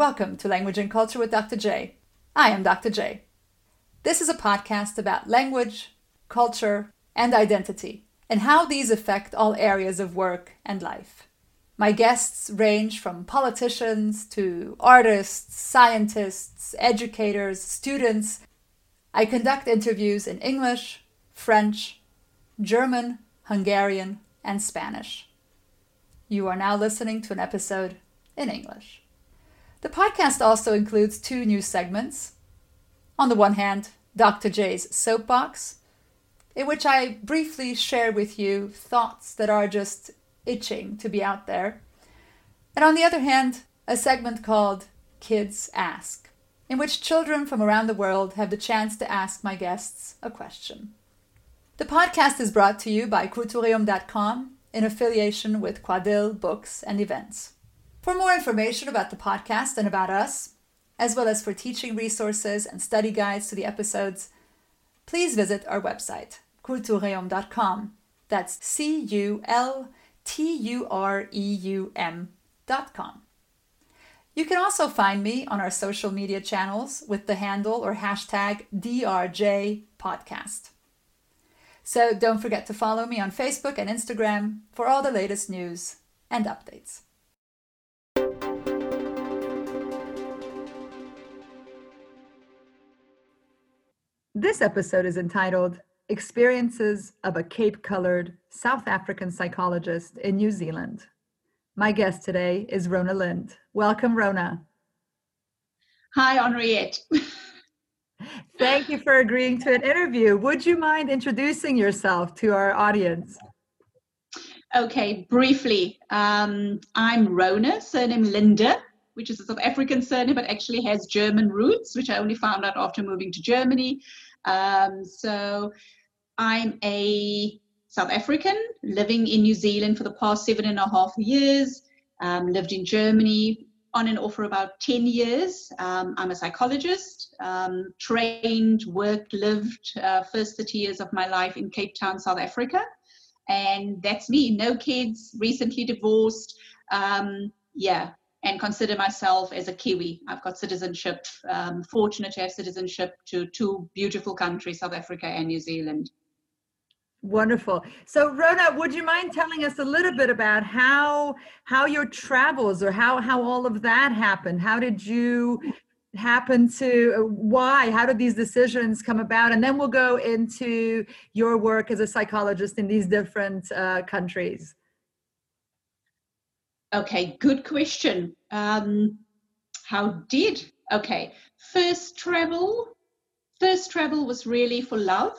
Welcome to Language and Culture with Dr. J. I am Dr. J. This is a podcast about language, culture, and identity, and how these affect all areas of work and life. My guests range from politicians to artists, scientists, educators, students. I conduct interviews in English, French, German, Hungarian, and Spanish. You are now listening to an episode in English. The podcast also includes two new segments. On the one hand, Dr. J's Soapbox, in which I briefly share with you thoughts that are just itching to be out there. And on the other hand, a segment called Kids Ask, in which children from around the world have the chance to ask my guests a question. The podcast is brought to you by Cultureum.com in affiliation with Quadil Books and Events. For more information about the podcast and about us, as well as for teaching resources and study guides to the episodes, please visit our website, cultureum.com. That's C U L T U R E U M.com. You can also find me on our social media channels with the handle or hashtag DRJ Podcast. So don't forget to follow me on Facebook and Instagram for all the latest news and updates. This episode is entitled Experiences of a Cape Colored South African Psychologist in New Zealand. My guest today is Rona Linde. Welcome, Rona. Hi, Henriette. Thank you for agreeing to an interview. Would you mind introducing yourself to our audience? Okay, briefly. Um, I'm Rona, surname Linde, which is a South African surname but actually has German roots, which I only found out after moving to Germany. Um, so I'm a South African living in New Zealand for the past seven and a half years. Um, lived in Germany on and off for about 10 years. Um, I'm a psychologist, um, trained, worked, lived uh, first 30 years of my life in Cape Town, South Africa. And that's me, no kids, recently divorced. Um, yeah, and consider myself as a Kiwi. I've got citizenship, um, fortunate to have citizenship to two beautiful countries, South Africa and New Zealand. Wonderful. So Rona, would you mind telling us a little bit about how how your travels or how how all of that happened? How did you happen to why how did these decisions come about and then we'll go into your work as a psychologist in these different uh, countries okay good question um, how did okay first travel first travel was really for love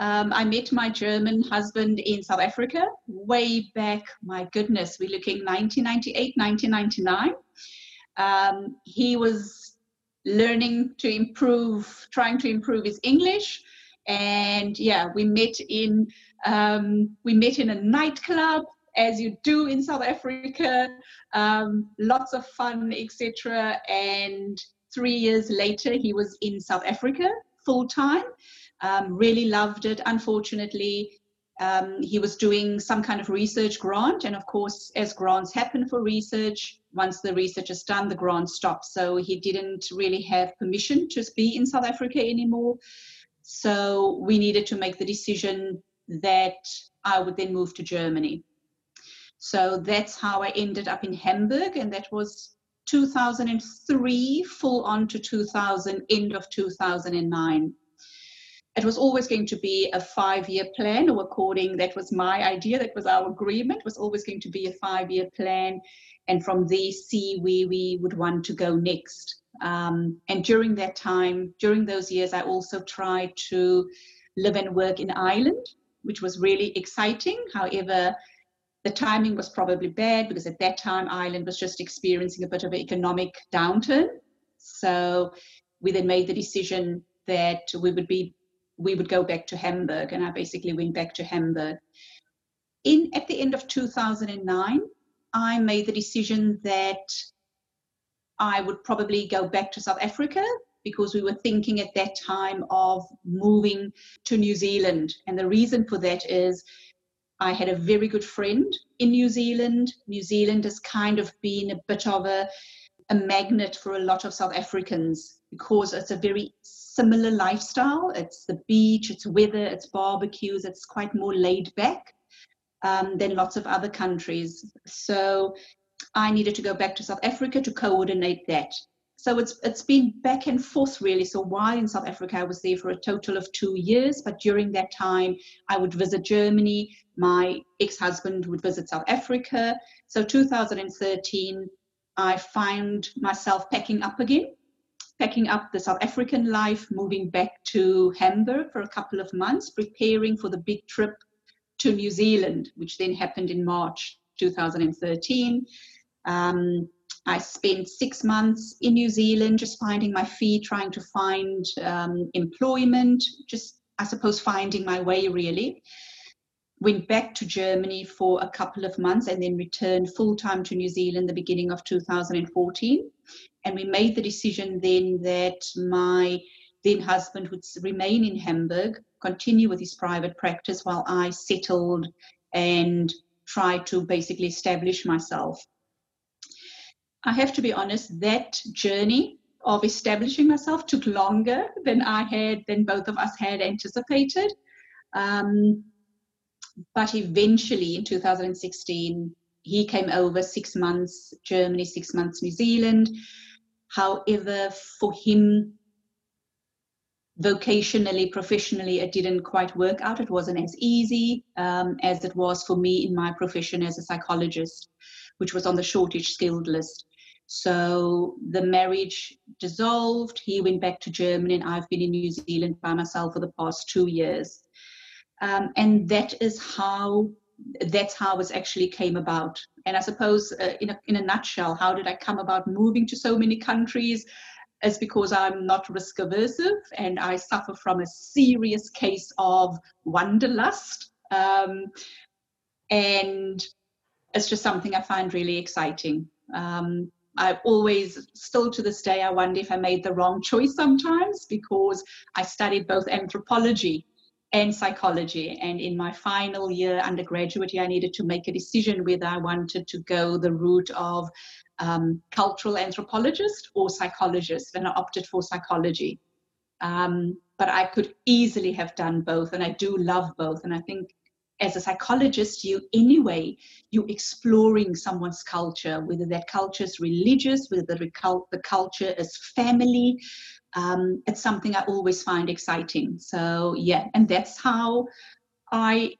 um, I met my German husband in South Africa way back, my goodness, we're looking 1998, 1999. Um, he was learning to improve, trying to improve his English. And yeah, we met in um, we met in a nightclub, as you do in South Africa. Um, lots of fun, etc. And three years later, he was in South Africa full time. Um, really loved it. Unfortunately, um, he was doing some kind of research grant, and of course, as grants happen for research, once the research is done, the grant stops. So he didn't really have permission to be in South Africa anymore. So we needed to make the decision that I would then move to Germany. So that's how I ended up in Hamburg, and that was 2003, full on to 2000, end of 2009 it was always going to be a five year plan or according that was my idea that was our agreement was always going to be a five year plan and from there see where we would want to go next. Um, and during that time during those years i also tried to live and work in ireland which was really exciting. However the timing was probably bad because at that time ireland was just experiencing a bit of an economic downturn so we then made the decision that we would be we would go back to Hamburg, and I basically went back to Hamburg. In at the end of 2009, I made the decision that I would probably go back to South Africa because we were thinking at that time of moving to New Zealand. And the reason for that is I had a very good friend in New Zealand. New Zealand has kind of been a bit of a a magnet for a lot of South Africans because it's a very similar lifestyle. It's the beach, it's weather, it's barbecues, it's quite more laid back um, than lots of other countries. So I needed to go back to South Africa to coordinate that. So it's it's been back and forth really. So while in South Africa, I was there for a total of two years. But during that time, I would visit Germany. My ex-husband would visit South Africa. So 2013, I found myself packing up again, packing up the South African life, moving back to Hamburg for a couple of months, preparing for the big trip to New Zealand, which then happened in March 2013. Um, I spent six months in New Zealand just finding my feet, trying to find um, employment, just, I suppose, finding my way really. Went back to Germany for a couple of months and then returned full time to New Zealand the beginning of 2014. And we made the decision then that my then husband would remain in Hamburg, continue with his private practice while I settled and tried to basically establish myself. I have to be honest, that journey of establishing myself took longer than I had, than both of us had anticipated. Um, but eventually in 2016, he came over six months Germany, six months New Zealand. However, for him, vocationally, professionally, it didn't quite work out. It wasn't as easy um, as it was for me in my profession as a psychologist, which was on the shortage skilled list. So the marriage dissolved. He went back to Germany, and I've been in New Zealand by myself for the past two years. Um, and that is how that's how it actually came about. And I suppose, uh, in, a, in a nutshell, how did I come about moving to so many countries? is because I'm not risk aversive and I suffer from a serious case of wanderlust. Um, and it's just something I find really exciting. Um, I always, still to this day, I wonder if I made the wrong choice sometimes because I studied both anthropology and psychology. And in my final year undergraduate year, I needed to make a decision whether I wanted to go the route of um, cultural anthropologist or psychologist, and I opted for psychology. Um, but I could easily have done both, and I do love both. And I think as a psychologist, you anyway you exploring someone's culture, whether that culture is religious, whether the, the culture is family. Um, it's something I always find exciting. So yeah, and that's how I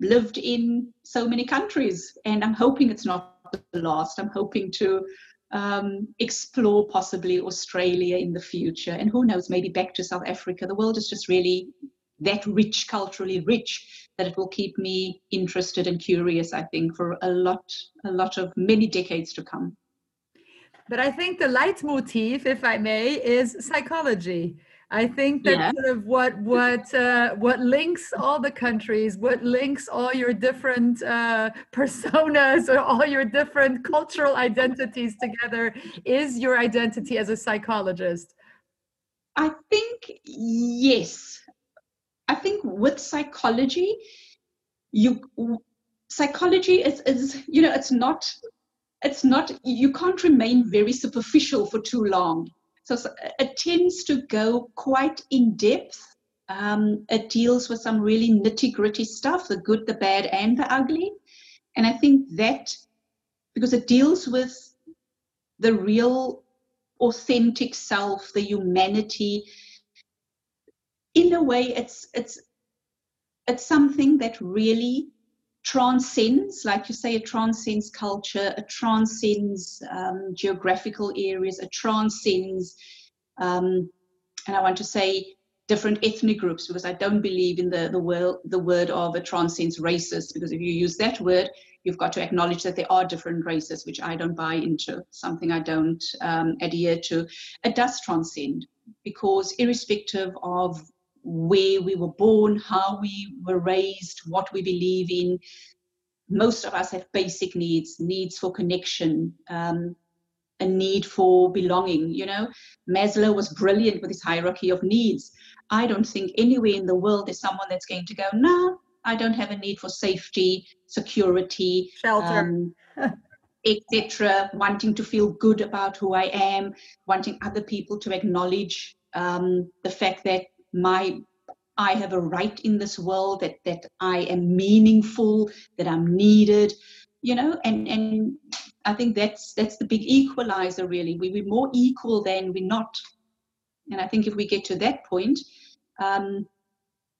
lived in so many countries, and I'm hoping it's not the last. I'm hoping to um, explore possibly Australia in the future, and who knows, maybe back to South Africa. The world is just really that rich, culturally rich, that it will keep me interested and curious. I think for a lot, a lot of many decades to come. But I think the leitmotif, if I may, is psychology. I think that's yeah. sort of what what uh, what links all the countries, what links all your different uh, personas or all your different cultural identities together is your identity as a psychologist. I think yes. I think with psychology, you psychology is is you know it's not it's not you can't remain very superficial for too long so, it tends to go quite in depth. Um, it deals with some really nitty gritty stuff the good, the bad, and the ugly. And I think that because it deals with the real, authentic self, the humanity, in a way, it's, it's, it's something that really transcends, like you say, it transcends culture, it transcends um, geographical areas, it transcends, um, and I want to say different ethnic groups because I don't believe in the the word the word of it transcends races because if you use that word, you've got to acknowledge that there are different races, which I don't buy into, something I don't um, adhere to. It does transcend because irrespective of where we were born, how we were raised, what we believe in. Most of us have basic needs, needs for connection, um, a need for belonging. You know, Maslow was brilliant with his hierarchy of needs. I don't think anywhere in the world there's someone that's going to go, no, I don't have a need for safety, security, shelter. Um, etc., wanting to feel good about who I am, wanting other people to acknowledge um, the fact that my I have a right in this world, that that I am meaningful, that I'm needed, you know, and and I think that's that's the big equalizer really. We we're more equal than we're not. And I think if we get to that point, um,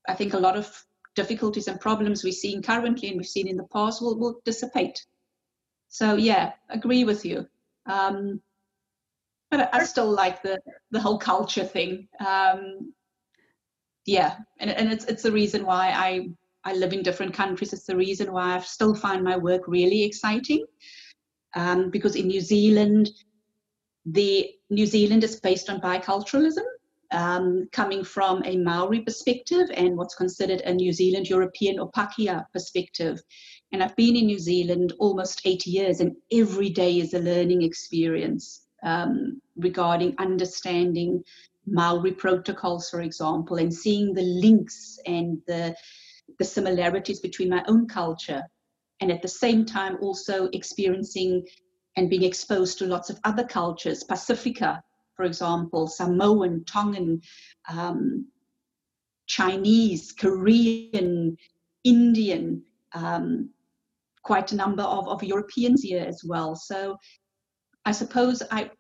I think a lot of difficulties and problems we're seeing currently and we've seen in the past will, will dissipate. So yeah, agree with you. Um, but I still like the the whole culture thing. Um, yeah, and, and it's it's the reason why I I live in different countries. It's the reason why I still find my work really exciting. Um, because in New Zealand, the New Zealand is based on biculturalism, um, coming from a Maori perspective and what's considered a New Zealand European or Pakeha perspective. And I've been in New Zealand almost eight years, and every day is a learning experience um, regarding understanding Maori protocols, for example, and seeing the links and the, the similarities between my own culture, and at the same time also experiencing and being exposed to lots of other cultures, Pacifica, for example, Samoan, Tongan, um, Chinese, Korean, Indian, um, quite a number of, of Europeans here as well. So I suppose I,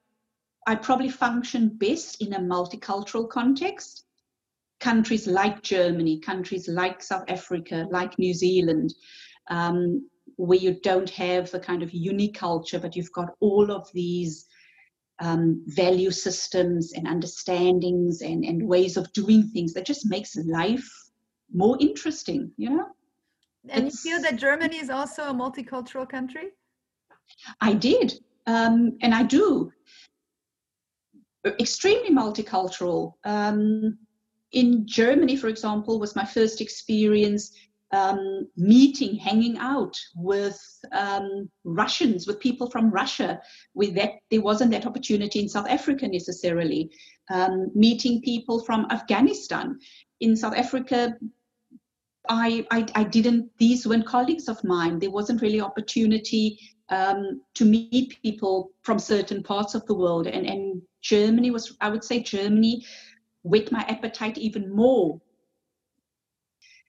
I probably function best in a multicultural context. Countries like Germany, countries like South Africa, like New Zealand, um, where you don't have the kind of uniculture, but you've got all of these um, value systems and understandings and, and ways of doing things that just makes life more interesting, you know? And it's, you feel that Germany is also a multicultural country? I did, um, and I do. Extremely multicultural. Um, in Germany, for example, was my first experience um, meeting, hanging out with um, Russians, with people from Russia. With that, there wasn't that opportunity in South Africa necessarily. Um, meeting people from Afghanistan. In South Africa, I, I, I, didn't. These weren't colleagues of mine. There wasn't really opportunity um, to meet people from certain parts of the world. And, and Germany was, I would say, Germany whet my appetite even more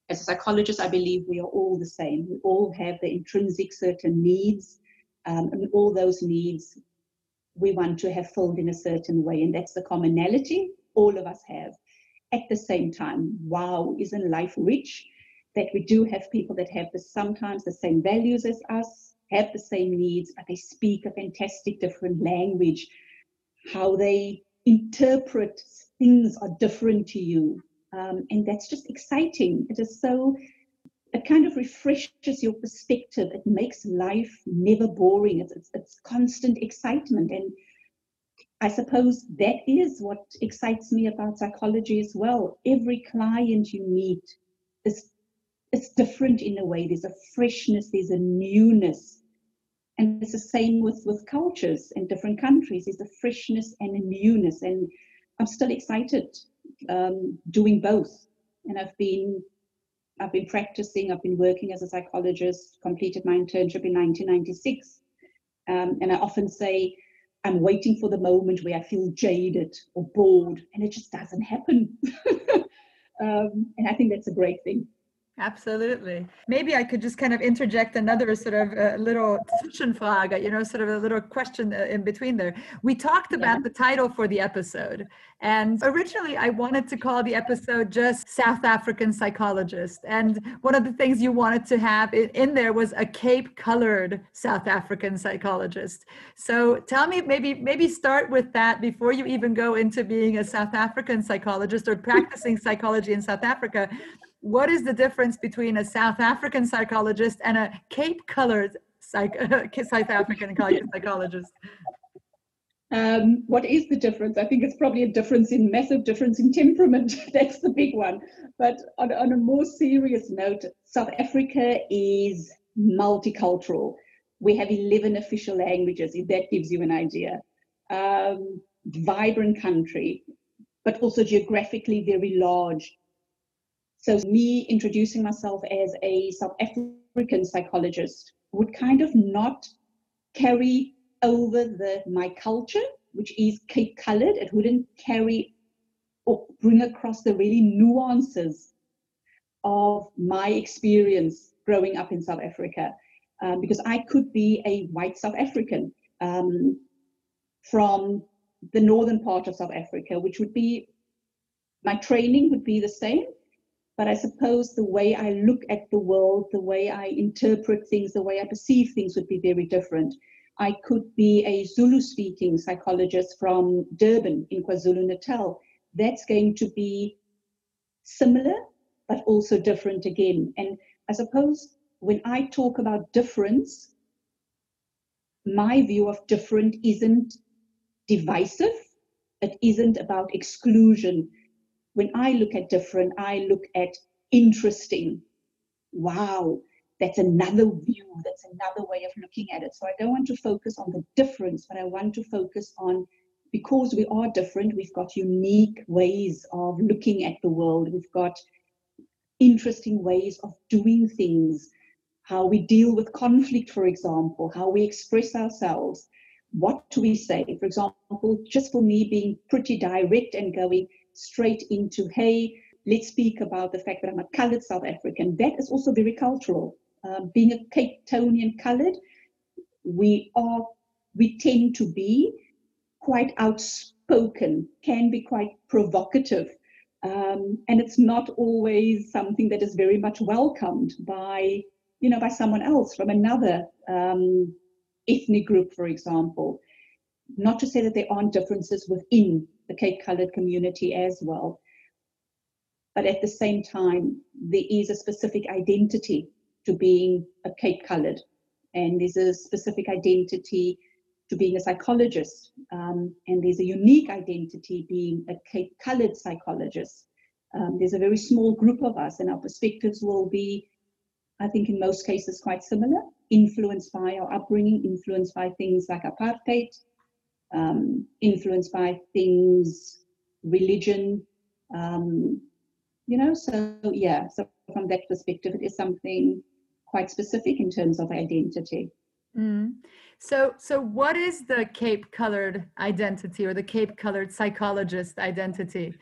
as a psychologist, I believe we are all the same. We all have the intrinsic certain needs, um, and all those needs we want to have filled in a certain way, and that's the commonality all of us have. At the same time, wow, isn't life rich? That we do have people that have the, sometimes the same values as us, have the same needs, but they speak a fantastic different language. How they interpret things are different to you um, and that's just exciting. It is so, it kind of refreshes your perspective. It makes life never boring. It's, it's, it's constant excitement. And I suppose that is what excites me about psychology as well. Every client you meet is, is different in a way. There's a freshness, there's a newness. And it's the same with, with cultures in different countries. There's a freshness and a newness. And I'm still excited um, doing both. And I've been I've been practicing, I've been working as a psychologist, completed my internship in 1996. Um, and I often say, I'm waiting for the moment where I feel jaded or bored, and it just doesn't happen. um, and I think that's a great thing. Absolutely. Maybe I could just kind of interject another sort of uh, little Zwischenfrage, you know, sort of a little question uh, in between there. We talked about yeah. the title for the episode, and originally I wanted to call the episode just South African Psychologist. And one of the things you wanted to have in there was a cape colored South African psychologist. So tell me, maybe, maybe start with that before you even go into being a South African psychologist or practicing psychology in South Africa what is the difference between a South African psychologist and a Cape colored psych- South African psychologist? Um, what is the difference? I think it's probably a difference in massive difference in temperament. That's the big one. But on, on, a more serious note, South Africa is multicultural. We have 11 official languages, if that gives you an idea. Um, vibrant country, but also geographically very large. So, me introducing myself as a South African psychologist would kind of not carry over the my culture, which is Cape colored. It wouldn't carry or bring across the really nuances of my experience growing up in South Africa. Um, because I could be a white South African um, from the northern part of South Africa, which would be my training would be the same, but I suppose the way I look at the world, the way I interpret things, the way I perceive things would be very different. I could be a Zulu speaking psychologist from Durban in KwaZulu Natal. That's going to be similar, but also different again. And I suppose when I talk about difference, my view of different isn't divisive, it isn't about exclusion, when I look at different, I look at interesting. Wow, that's another view, that's another way of looking at it. So I don't want to focus on the difference, but I want to focus on because we are different, we've got unique ways of looking at the world, we've got interesting ways of doing things, how we deal with conflict, for example, how we express ourselves. What do we say? For example, just for me being pretty direct and going, straight into, hey, let's speak about the fact that I'm a colored South African. That is also very cultural. Um, being a Cape Townian colored, we are, we tend to be quite outspoken, can be quite provocative. Um, and it's not always something that is very much welcomed by, you know, by someone else from another um, ethnic group, for example. Not to say that there aren't differences within the Cape Coloured community as well. But at the same time, there is a specific identity to being a Cape Coloured, and there's a specific identity to being a psychologist, um, and there's a unique identity being a Cape Coloured psychologist. Um, there's a very small group of us, and our perspectives will be, I think, in most cases, quite similar, influenced by our upbringing, influenced by things like apartheid, um, influenced by things, religion, um, you know. So yeah, so from that perspective, it is something quite specific in terms of identity. Mm. So, so what is the Cape colored identity or the Cape colored psychologist identity?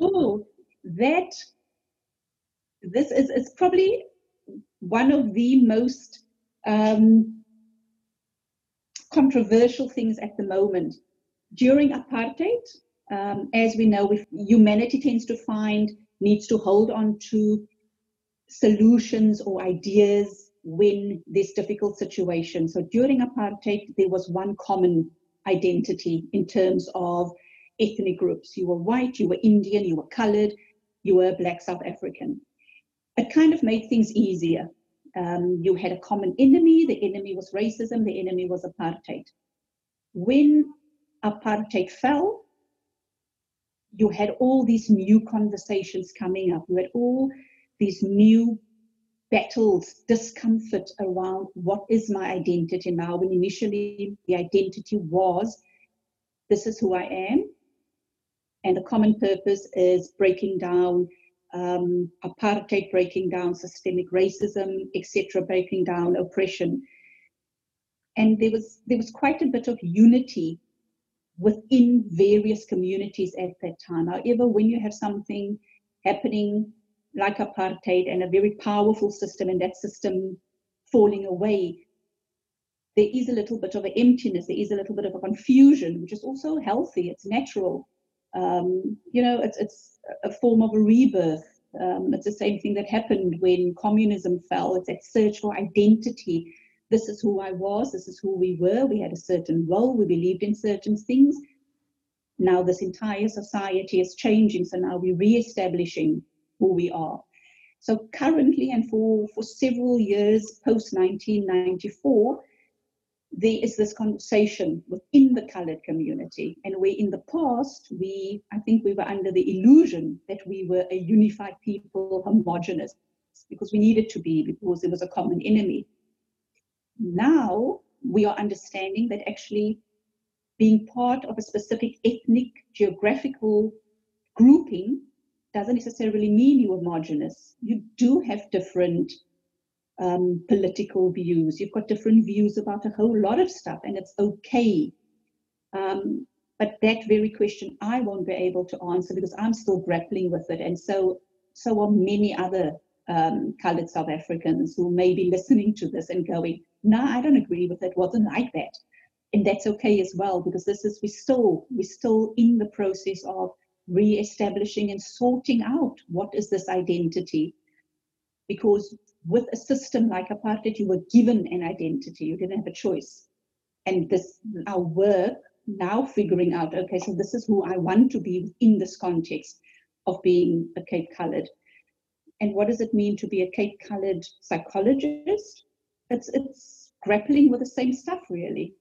Oh, that this is it's probably one of the most um, controversial things at the moment. During apartheid, um, as we know, humanity tends to find, needs to hold on to solutions or ideas when this difficult situation. So during apartheid, there was one common identity in terms of ethnic groups. You were white, you were Indian, you were colored, you were black South African. It kind of made things easier um, you had a common enemy. The enemy was racism. The enemy was apartheid. When apartheid fell, you had all these new conversations coming up. You had all these new battles, discomfort around what is my identity now. When initially the identity was, this is who I am. And the common purpose is breaking down um, apartheid breaking down, systemic racism, etc., breaking down oppression. And there was there was quite a bit of unity within various communities at that time. However, when you have something happening like apartheid and a very powerful system and that system falling away, there is a little bit of an emptiness, there is a little bit of a confusion, which is also healthy, it's natural. Um, you know, it's, it's a form of a rebirth. Um, it's the same thing that happened when communism fell. It's that search for identity. This is who I was. This is who we were. We had a certain role. We believed in certain things. Now this entire society is changing. So now we're re-establishing who we are. So currently and for, for several years post 1994, there is this conversation within the colored community. And where in the past, we, I think we were under the illusion that we were a unified people, homogenous, because we needed to be, because there was a common enemy. Now we are understanding that actually being part of a specific ethnic, geographical grouping doesn't necessarily mean you're homogenous. You do have different um, political views. You've got different views about a whole lot of stuff, and it's okay. Um, but that very question I won't be able to answer because I'm still grappling with it, and so so are many other um, colored South Africans who may be listening to this and going, "No, I don't agree with it. Wasn't like that," and that's okay as well because this is we still we still in the process of re-establishing and sorting out what is this identity because with a system like apartheid, you were given an identity. You didn't have a choice. And this, our work now figuring out, okay, so this is who I want to be in this context of being a Cape Colored. And what does it mean to be a Cape Colored psychologist? It's, it's grappling with the same stuff, really.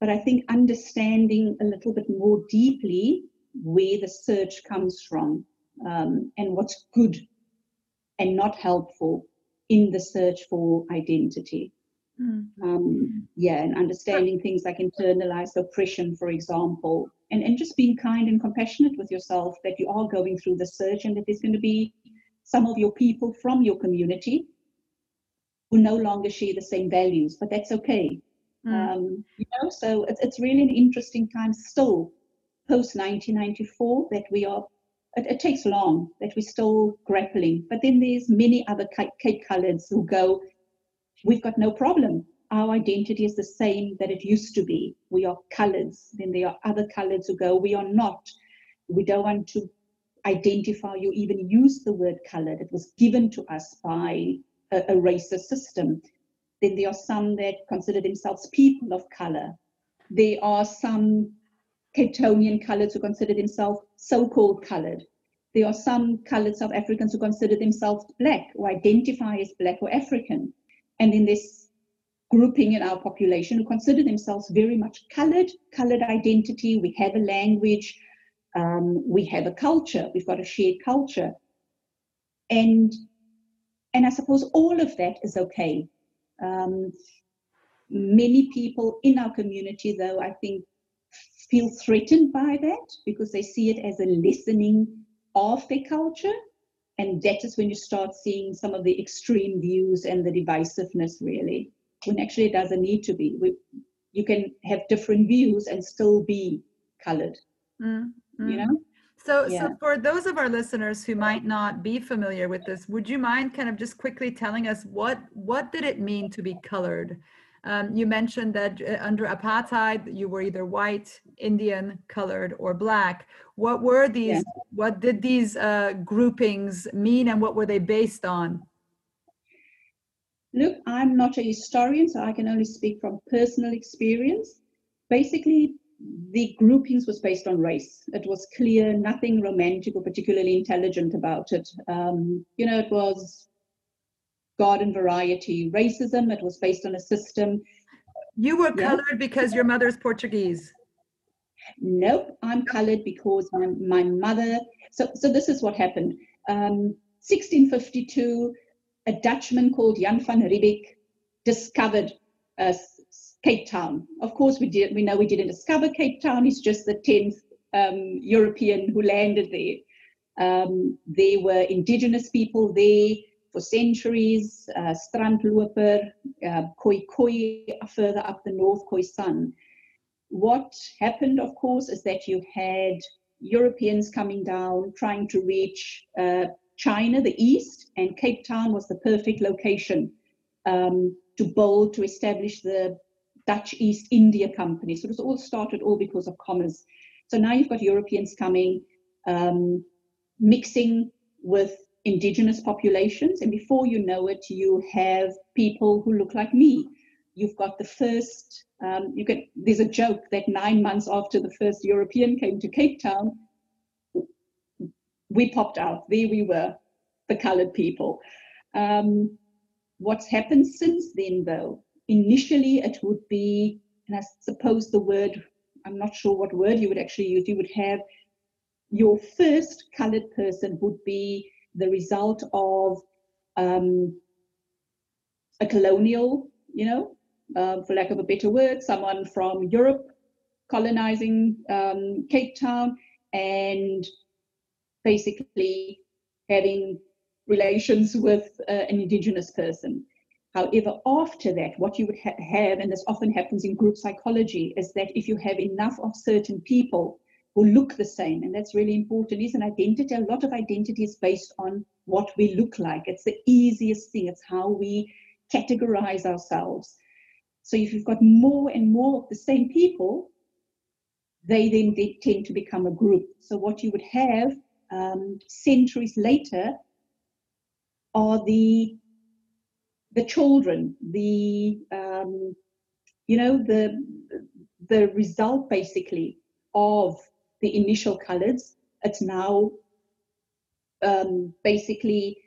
But I think understanding a little bit more deeply where the search comes from um, and what's good and not helpful in the search for identity. Mm-hmm. Um, yeah, and understanding things like internalized oppression, for example, and, and just being kind and compassionate with yourself that you are going through the search and that there's going to be some of your people from your community who no longer share the same values, but that's okay. Mm. Um, you know, so it's, it's really an interesting time still post 1994 that we are it, it, takes long that we're still grappling. But then there's many other Cape Coloreds who go, we've got no problem. Our identity is the same that it used to be. We are coloreds. Then there are other coloreds who go, we are not. We don't want to identify you even use the word colored. It was given to us by a, a racist system. Then there are some that consider themselves people of color. There are some Cape Townian coloreds who consider themselves so-called colored. There are some colored South Africans who consider themselves black or identify as black or African. And in this grouping in our population who consider themselves very much colored, colored identity. We have a language, um, we have a culture, we've got a shared culture. And and I suppose all of that is okay. Um, many people in our community, though, I think feel threatened by that because they see it as a lessening of their culture. And that is when you start seeing some of the extreme views and the divisiveness, really, when actually it doesn't need to be. We, you can have different views and still be colored, mm-hmm. you know? So, yeah. so for those of our listeners who might not be familiar with this, would you mind kind of just quickly telling us what what did it mean to be colored? Um, you mentioned that uh, under apartheid, you were either white, Indian, colored, or black. What were these? Yeah. What did these uh, groupings mean, and what were they based on? Look, I'm not a historian, so I can only speak from personal experience. Basically, the groupings was based on race. It was clear, nothing romantic or particularly intelligent about it. Um, you know, it was garden variety racism. It was based on a system. You were yeah. colored because your mother's Portuguese. Nope, I'm colored because my, my mother. So, so this is what happened. Um, 1652, a Dutchman called Jan van Riebeeck discovered uh, Cape Town. Of course, we did. We know we didn't discover Cape Town. He's just the tenth um, European who landed there. Um, there were indigenous people there for centuries, uh, Strandloper, uh, Khoi Khoi further up the north, Khoisan. What happened, of course, is that you had Europeans coming down trying to reach uh, China, the east, and Cape Town was the perfect location um, to build, to establish the Dutch East India Company. So it was all started all because of commerce. So now you've got Europeans coming, um, mixing with indigenous populations. And before you know it, you have people who look like me. You've got the first, um, you get, there's a joke that nine months after the first European came to Cape Town, we popped out. There we were, the colored people. Um, what's happened since then, though? Initially, it would be, and I suppose the word, I'm not sure what word you would actually use, you would have your first colored person would be the result of um, a colonial, you know, uh, for lack of a better word, someone from Europe colonizing um, Cape Town and basically having relations with uh, an indigenous person. However, after that, what you would ha- have, and this often happens in group psychology, is that if you have enough of certain people who look the same, and that's really important, is an identity. A lot of identity is based on what we look like. It's the easiest thing, it's how we categorize ourselves. So if you've got more and more of the same people, they then they tend to become a group. So what you would have um, centuries later are the the children, the um, you know the the result basically of the initial colors. It's now um, basically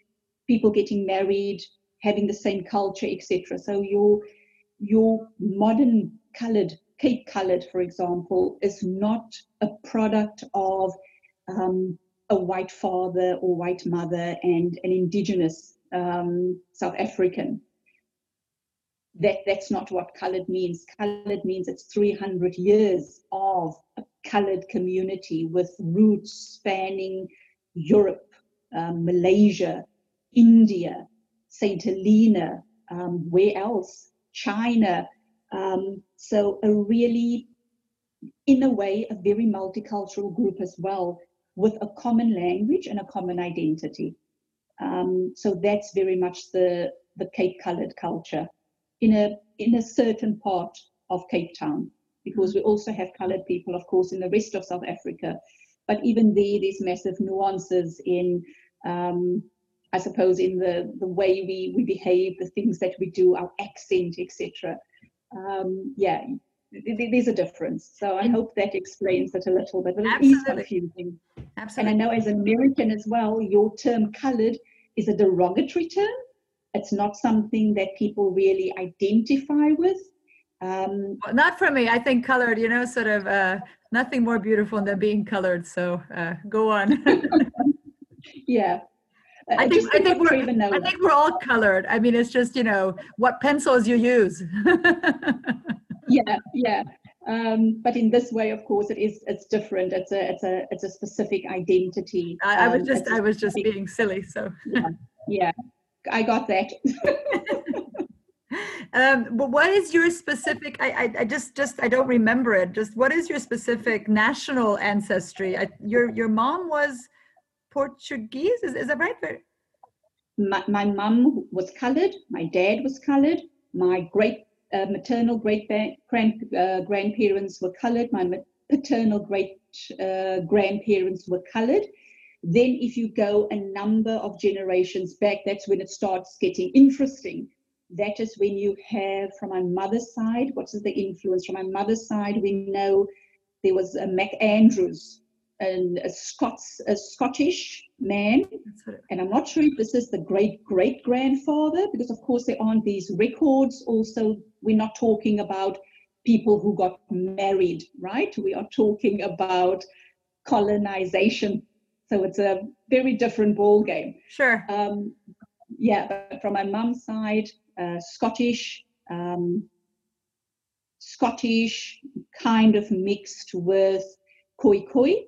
people getting married, having the same culture, etc. So your your modern colored Cape colored, for example, is not a product of um, a white father or white mother and an indigenous um, South African. That, that's not what colored means. Colored means it's 300 years of a colored community with roots spanning Europe, um, Malaysia, India, St. Helena, um, where else? China. Um, so a really, in a way, a very multicultural group as well with a common language and a common identity. Um, so that's very much the, the Cape colored culture in a, in a certain part of Cape Town, because we also have colored people, of course, in the rest of South Africa. But even there, there's massive nuances in, um, I suppose, in the, the way we, we behave, the things that we do, our accent, etc. Um, yeah, there's a difference. So I hope that explains it a little bit. But it is confusing. Absolutely. And I know as American as well, your term colored is a derogatory term. It's not something that people really identify with. Um, well, not for me. I think colored, you know, sort of uh, nothing more beautiful than being colored. So uh, go on. yeah. I think, I, think we're, even. I think we're all colored. I mean, it's just, you know, what pencils you use. yeah, yeah. Um, but in this way, of course, it is it's different. It's a it's a it's a specific identity. I, I was um, just I was just being silly. So yeah, yeah. I got that. um, but what is your specific? I, I, I just just I don't remember it. Just what is your specific national ancestry? I, your your mom was Portuguese. Is is that right? My my mom was colored. My dad was colored. My great uh, maternal great grand, uh, grandparents were colored. My paternal great uh, grandparents were colored. Then, if you go a number of generations back, that's when it starts getting interesting. That is when you have from my mother's side, what is the influence? From my mother's side, we know there was a Mac Andrews, and a Scots, a Scottish man, and I'm not sure if this is the great great grandfather, because of course there aren't these records. Also, we're not talking about people who got married, right? We are talking about colonization. So it's a very different ball game. Sure. Um, yeah, but from my mum's side, uh, Scottish, um, Scottish, kind of mixed with Khoikhoi,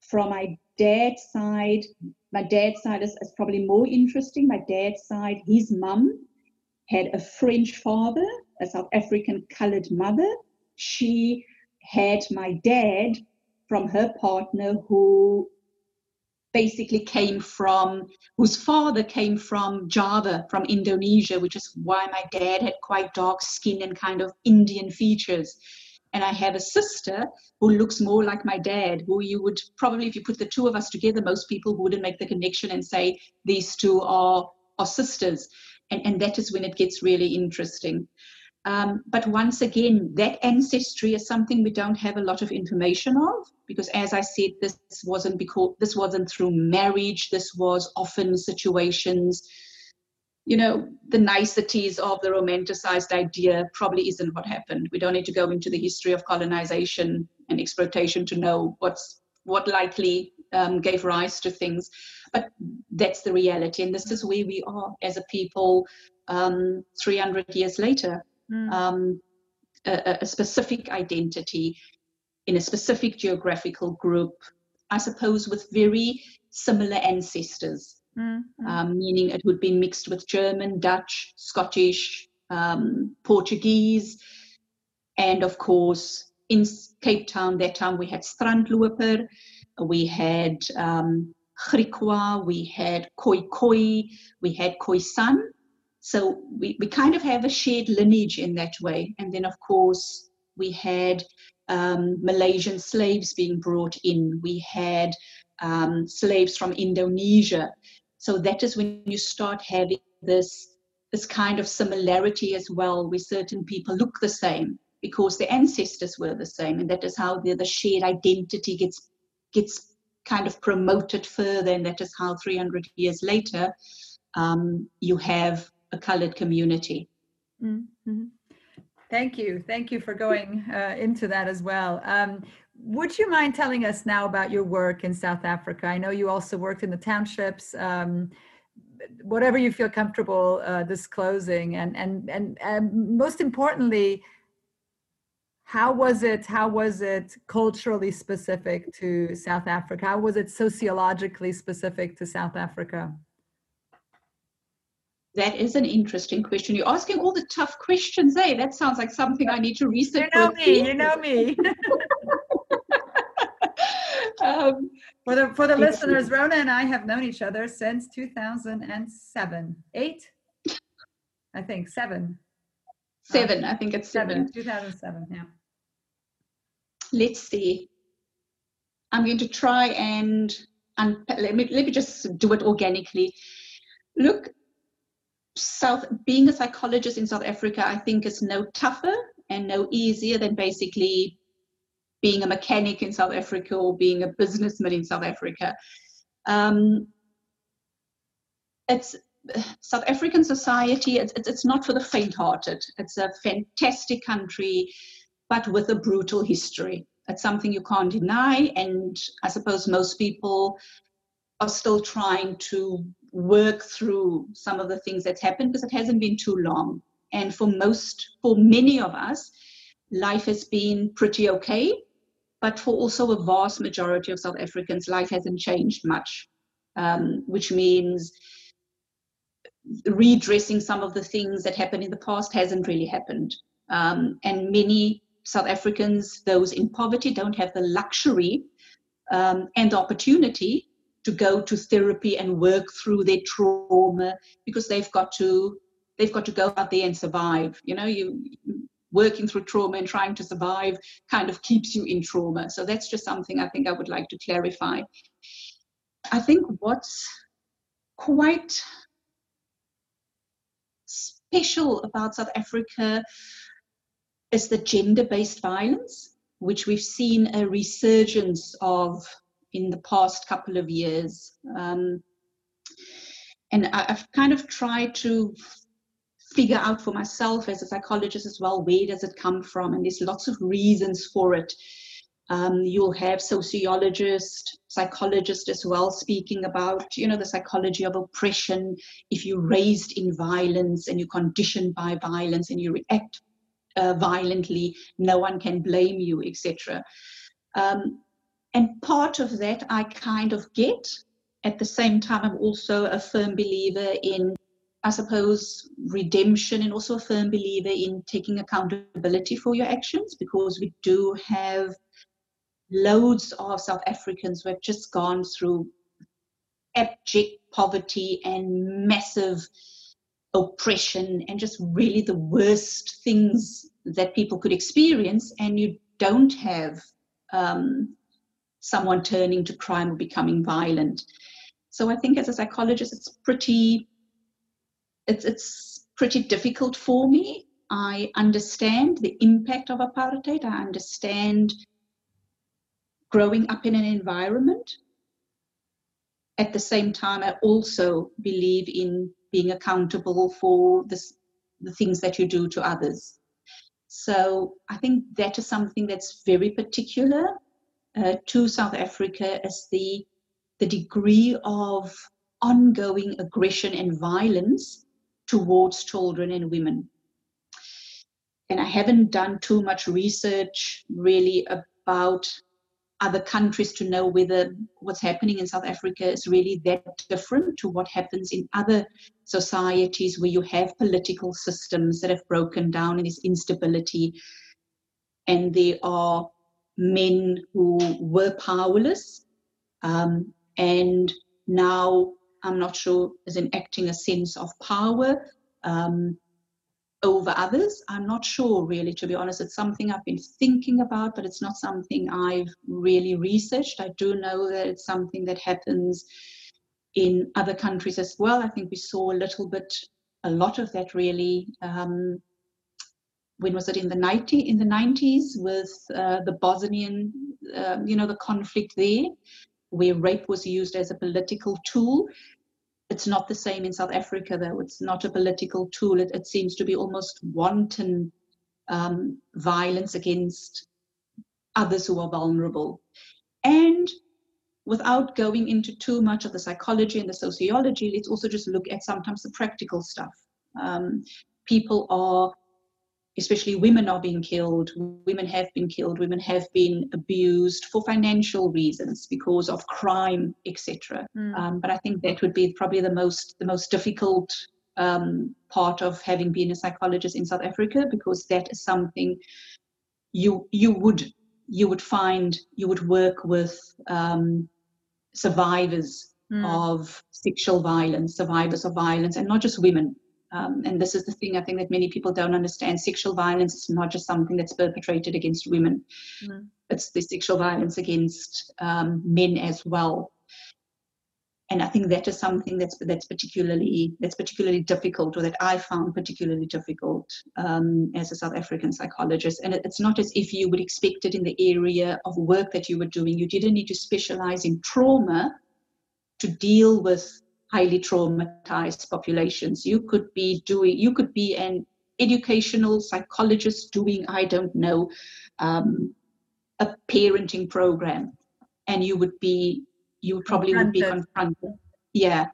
from my dad's side, my dad's side is, is probably more interesting. My dad's side, his mum had a French father, a South African colored mother. She had my dad from her partner who basically came from whose father came from Java, from Indonesia, which is why my dad had quite dark skin and kind of Indian features and I have a sister who looks more like my dad, who you would probably, if you put the two of us together, most people wouldn't make the connection and say these two are, sisters. And, and that is when it gets really interesting. Um, but once again, that ancestry is something we don't have a lot of information of because, as I said, this wasn't because this wasn't through marriage. This was often situations you know, the niceties of the romanticized idea probably isn't what happened. We don't need to go into the history of colonization and exploitation to know what's what likely um, gave rise to things. But that's the reality, and this is where we are as a people um, 300 years later. Mm. Um, a, a specific identity in a specific geographical group, I suppose, with very similar ancestors mm-hmm. um, meaning it would be mixed with German, Dutch, Scottish, um, Portuguese, and of course in Cape Town that time we had Strandloper, we had um, we had Khoi Khoi, we had Khoisan. So we, we kind of have a shared lineage in that way. And then, of course, we had um, Malaysian slaves being brought in. We had um, slaves from Indonesia. So that is when you start having this this kind of similarity as well, where certain people look the same because their ancestors were the same, and that is how the, the shared identity gets gets kind of promoted further, and that is how 300 years later um, you have a colored community. Mm-hmm. Thank you. Thank you for going uh, into that as well. Um, would you mind telling us now about your work in South Africa? I know you also worked in the townships. Um, whatever you feel comfortable uh, disclosing, and, and and and most importantly, how was it? How was it culturally specific to South Africa? How was it sociologically specific to South Africa? That is an interesting question. You're asking all the tough questions, eh? That sounds like something I need to research. You know me. You know me. um, for the for the listeners, Rona and I have known each other since 2007, eight, I think seven. Seven, I think it's seven. 2007, yeah. Let's see. I'm going to try and and let me let me just do it organically. Look, South being a psychologist in South Africa, I think is no tougher and no easier than basically being a mechanic in South Africa or being a businessman in South Africa. Um, it's South African society. It's, it's not for the faint-hearted. It's a fantastic country, but with a brutal history. It's something you can't deny, and I suppose most people are still trying to work through some of the things that's happened because it hasn't been too long. And for most, for many of us, life has been pretty okay. But for also a vast majority of South Africans, life hasn't changed much, um, which means redressing some of the things that happened in the past hasn't really happened. Um, and many South Africans, those in poverty, don't have the luxury um, and opportunity to go to therapy and work through their trauma because they've got to they've got to go out there and survive. You know you working through trauma and trying to survive kind of keeps you in trauma. So that's just something i think i would like to clarify. I think what's quite special about south africa is the gender-based violence which we've seen a resurgence of in the past couple of years. Um, and I, have kind of tried to figure out for myself as a psychologist as well where does it come from? And there's lots of reasons for it. Um, you'll have sociologists psychologists as well speaking about you know the psychology of oppression. If you're raised in violence and you're conditioned by violence and you react uh, violently no one can blame you etc um, and part of that I kind of get. At the same time, I'm also a firm believer in, I suppose, redemption and also a firm believer in taking accountability for your actions because we do have loads of South Africans who have just gone through abject poverty and massive oppression and just really the worst things that people could experience, and you don't have um, someone turning to crime or becoming violent. So I think as a psychologist, it's pretty, it's, it's pretty difficult for me. I understand the impact of apartheid. I understand growing up in an environment. At the same time, I also believe in being accountable for this, the things that you do to others. So I think that is something that's very particular uh, to South Africa as the, the degree of ongoing aggression and violence towards children and women. And I haven't done too much research really about other countries to know whether what's happening in South Africa is really that different to what happens in other societies where you have political systems that have broken down and there's instability and there are men who were powerless um, and now I'm not sure is enacting a sense of power um, over others. I'm not sure, really, to be honest. It's something I've been thinking about, but it's not something I've really researched. I do know that it's something that happens in other countries as well. I think we saw a little bit, a lot of that really. Um, when was it in the 90 in the 90s with uh, the Bosnian, uh, you know, the conflict there, where rape was used as a political tool it's not the same in South Africa, though. It's not a political tool. It, it seems to be almost wanton um, violence against others who are vulnerable. And without going into too much of the psychology and the sociology, let's also just look at sometimes the practical stuff. Um, people are especially women are being killed women have been killed women have been abused for financial reasons because of crime etc mm. um, but i think that would be probably the most the most difficult um, part of having been a psychologist in south africa because that is something you you would you would find you would work with um, survivors mm. of sexual violence survivors of violence and not just women um, and this is the thing I think that many people don't understand. Sexual violence is not just something that's perpetrated against women. Mm. It's the sexual violence against um, men as well. And I think that is something that's that's particularly that's particularly difficult, or that I found particularly difficult um, as a South African psychologist. And it's not as if you would expect it in the area of work that you were doing. You didn't need to specialize in trauma to deal with highly traumatized populations. You could be doing, you could be an educational psychologist doing, I don't know, um, a parenting program, and you would be, you probably would be confronted. Yeah.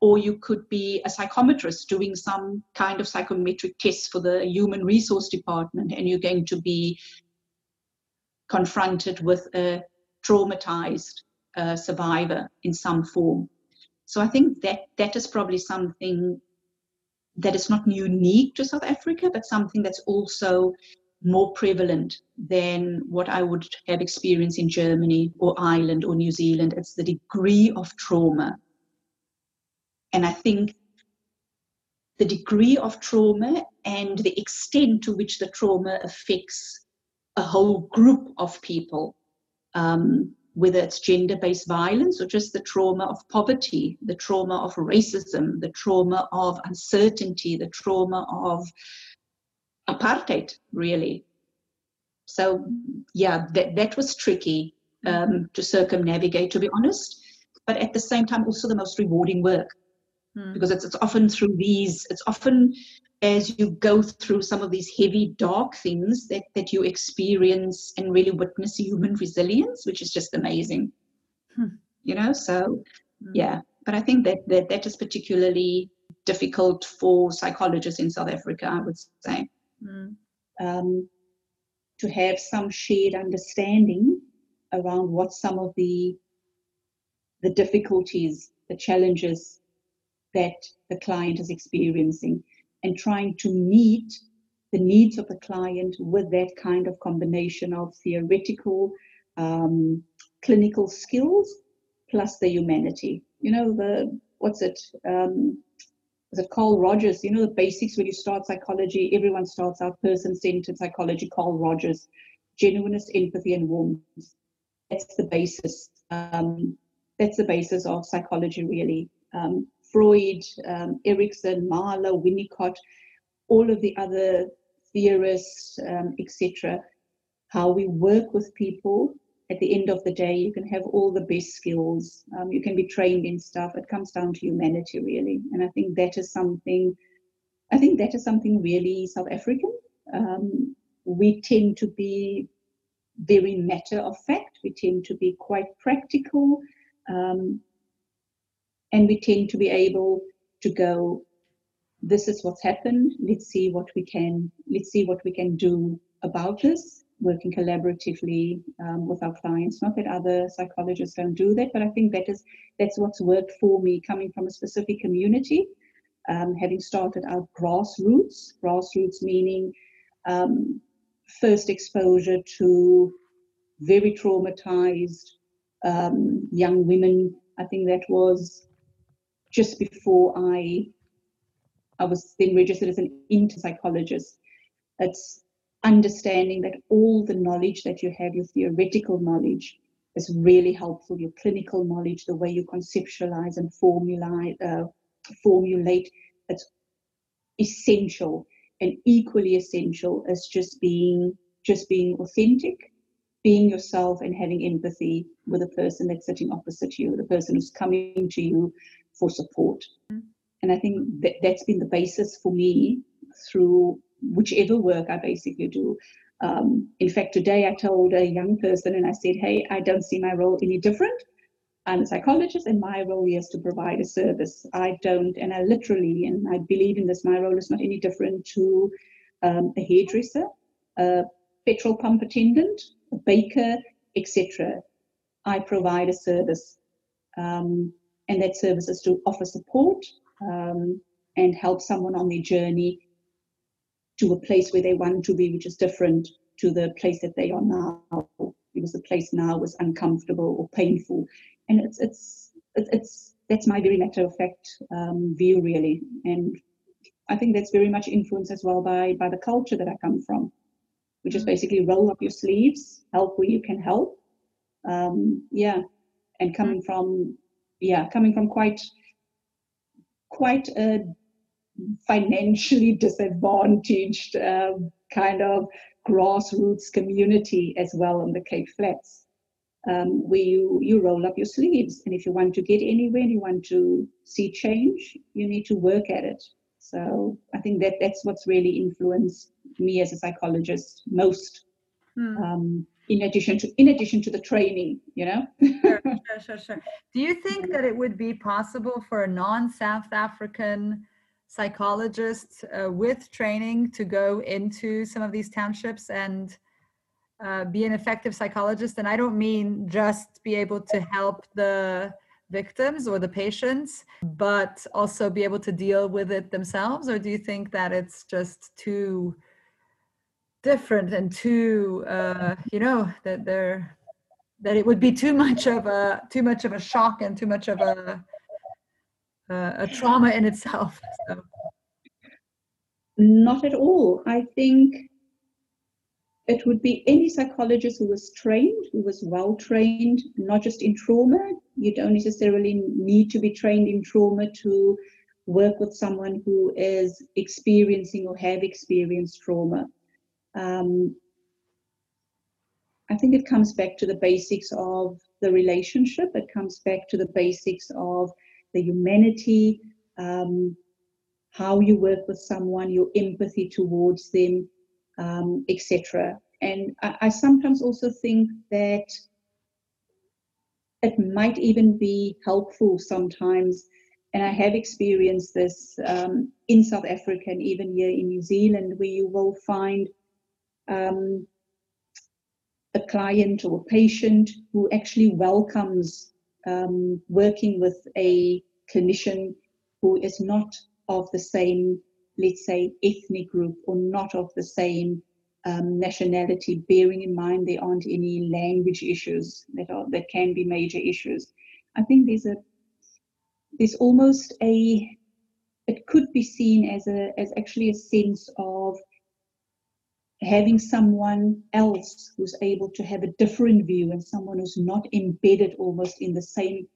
Or you could be a psychometrist doing some kind of psychometric test for the human resource department, and you're going to be confronted with a traumatized uh, survivor in some form. So I think that that is probably something that is not unique to South Africa, but something that's also more prevalent than what I would have experienced in Germany or Ireland or New Zealand. It's the degree of trauma. And I think the degree of trauma and the extent to which the trauma affects a whole group of people um, whether it's gender based violence or just the trauma of poverty, the trauma of racism, the trauma of uncertainty, the trauma of apartheid, really. So, yeah, that, that was tricky um, to circumnavigate, to be honest, but at the same time, also the most rewarding work. Mm. Because it's, it's often through these, it's often as you go through some of these heavy, dark things that, that you experience and really witness human resilience, which is just amazing. Hmm. You know, so hmm. yeah. But I think that, that that is particularly difficult for psychologists in South Africa, I would say. Hmm. Um, to have some shared understanding around what some of the the difficulties, the challenges that the client is experiencing and trying to meet the needs of the client with that kind of combination of theoretical, um, clinical skills plus the humanity. You know, the what's it? Um, is it Carl Rogers? You know, the basics when you start psychology, everyone starts out person centered psychology, Carl Rogers, genuineness, empathy, and warmth. That's the basis. Um, that's the basis of psychology, really. Um, Freud, um, Erikson, Maslow, Winnicott, all of the other theorists, um, etc., how we work with people. At the end of the day, you can have all the best skills. Um, you can be trained in stuff. It comes down to humanity, really. And I think that is something. I think that is something really South African. Um, we tend to be very matter of fact. We tend to be quite practical. Um, and we tend to be able to go this is what's happened let's see what we can let's see what we can do about this working collaboratively um, with our clients. Not that other psychologists don't do that, but I think that is that's what's worked for me, coming from a specific community, um, having started out grassroots. Grassroots meaning um, first exposure to very traumatized um, young women. I think that was just before I I was then registered as an inter-psychologist. It's understanding that all the knowledge that you have, your theoretical knowledge, is really helpful. Your clinical knowledge, the way you conceptualize and formulate, uh, formulate, it's essential and equally essential as just being just being authentic, being yourself, and having empathy with the person that's sitting opposite you, the person who's coming to you for support. Mm-hmm. And I think that that's been the basis for me through whichever work I basically do. Um, in fact, today I told a young person and I said, Hey, I don't see my role any different. I'm a psychologist and my role is to provide a service. I don't, and I literally, and I believe in this, my role is not any different to um, a hairdresser, a petrol pump attendant, a baker, etc. I provide a service. Um, and that service is to offer support um, and help someone on their journey to a place where they want to be, which is different to the place that they are now, because the place now was uncomfortable or painful. And it's it's it's that's my very matter of fact um, view, really. And I think that's very much influenced as well by by the culture that I come from, which is mm. basically roll up your sleeves, help where you can help. Um, yeah, and coming mm. from yeah, coming from quite quite a financially disadvantaged um, kind of grassroots community as well on the Cape Flats, um, where you, you roll up your sleeves. And if you want to get anywhere and you want to see change, you need to work at it. So I think that that's what's really influenced me as a psychologist most. Hmm. Um, in addition to in addition to the training, you know. sure, sure, sure, sure. Do you think that it would be possible for a non-South African psychologist uh, with training to go into some of these townships and uh, be an effective psychologist. And I don't mean just be able to help the victims or the patients, but also be able to deal with it themselves? Or do you think that it's just too different and too, uh, you know, that they're that it would be too much of a too much of a shock and too much of a uh, a trauma in itself. So. Not at all. I think it would be any psychologist who was trained, who was well trained, not just in trauma. You don't necessarily need to be trained in trauma to work with someone who is experiencing or have experienced trauma. Um, I think it comes back to the basics of the relationship. It comes back to the basics of the humanity, um, how you work with someone, your empathy towards them, um, etc. And I, I sometimes also think that it might even be helpful sometimes and I have experienced this um, in South Africa and even here in New Zealand, where you will find um, a client or a patient who actually welcomes um, working with a clinician who is not of the same, let's say, ethnic group or not of the same um, nationality, bearing in mind there aren't any language issues that are that can be major issues. I think there's a there's almost a it could be seen as a as actually a sense of having someone else who's able to have a different view and someone who's not embedded almost in the same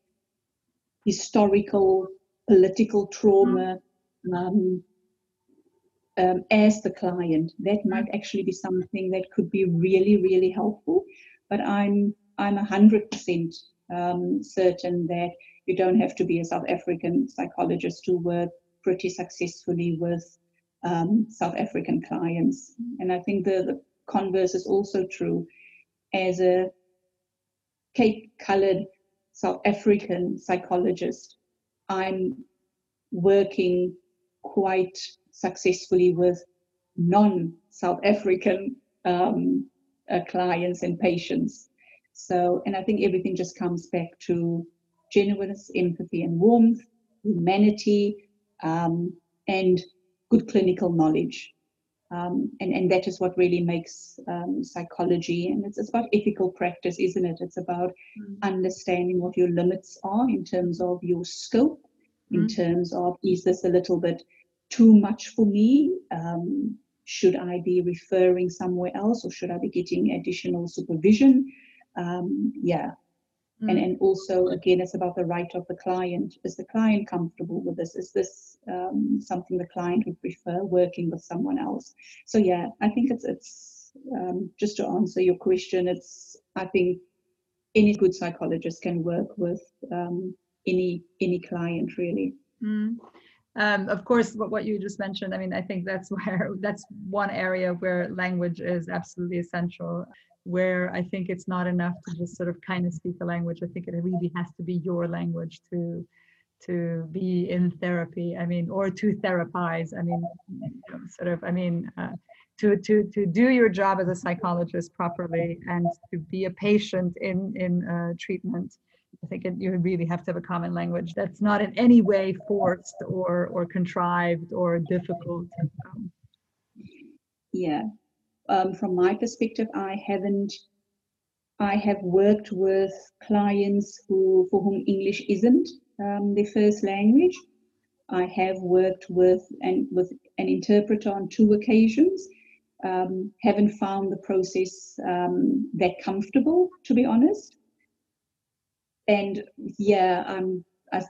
historical political trauma um, um, as the client. That might actually be something that could be really really helpful but i'm i'm a hundred percent um, certain that you don't have to be a south african psychologist to work pretty successfully with um, South African clients. And I think the, the converse is also true. As a Cape colored South African psychologist, I'm working quite successfully with non South African um, uh, clients and patients. So, and I think everything just comes back to genuineness, empathy, and warmth, humanity, um, and good clinical knowledge. Um, and, and that is what really makes um, psychology, and it's, it's, about ethical practice, isn't it? It's about mm. understanding what your limits are in terms of your scope, mm. in terms of is this a little bit too much for me? Um, should I be referring somewhere else, or should I be getting additional supervision? Um, yeah, Mm. And, and also, again, it's about the right of the client. Is the client comfortable with this? Is this um, something the client would prefer working with someone else? So, yeah, I think it's, it's um, just to answer your question, it's, I think any good psychologist can work with um, any, any client really. Mm. Um, of course, what, what you just mentioned, I mean, I think that's where that's one area where language is absolutely essential where I think it's not enough to just sort of kind of speak a language. I think it really has to be your language to to be in therapy. I mean, or to therapize. I mean, sort of. I mean, uh, to to to do your job as a psychologist properly and to be a patient in in uh, treatment. I think it, you really have to have a common language that's not in any way forced or or contrived or difficult. Um, yeah, um, from my perspective, I haven't. I have worked with clients who, for whom English isn't um, their first language. I have worked with and with an interpreter on two occasions. Um, haven't found the process um, that comfortable, to be honest. And yeah, um, I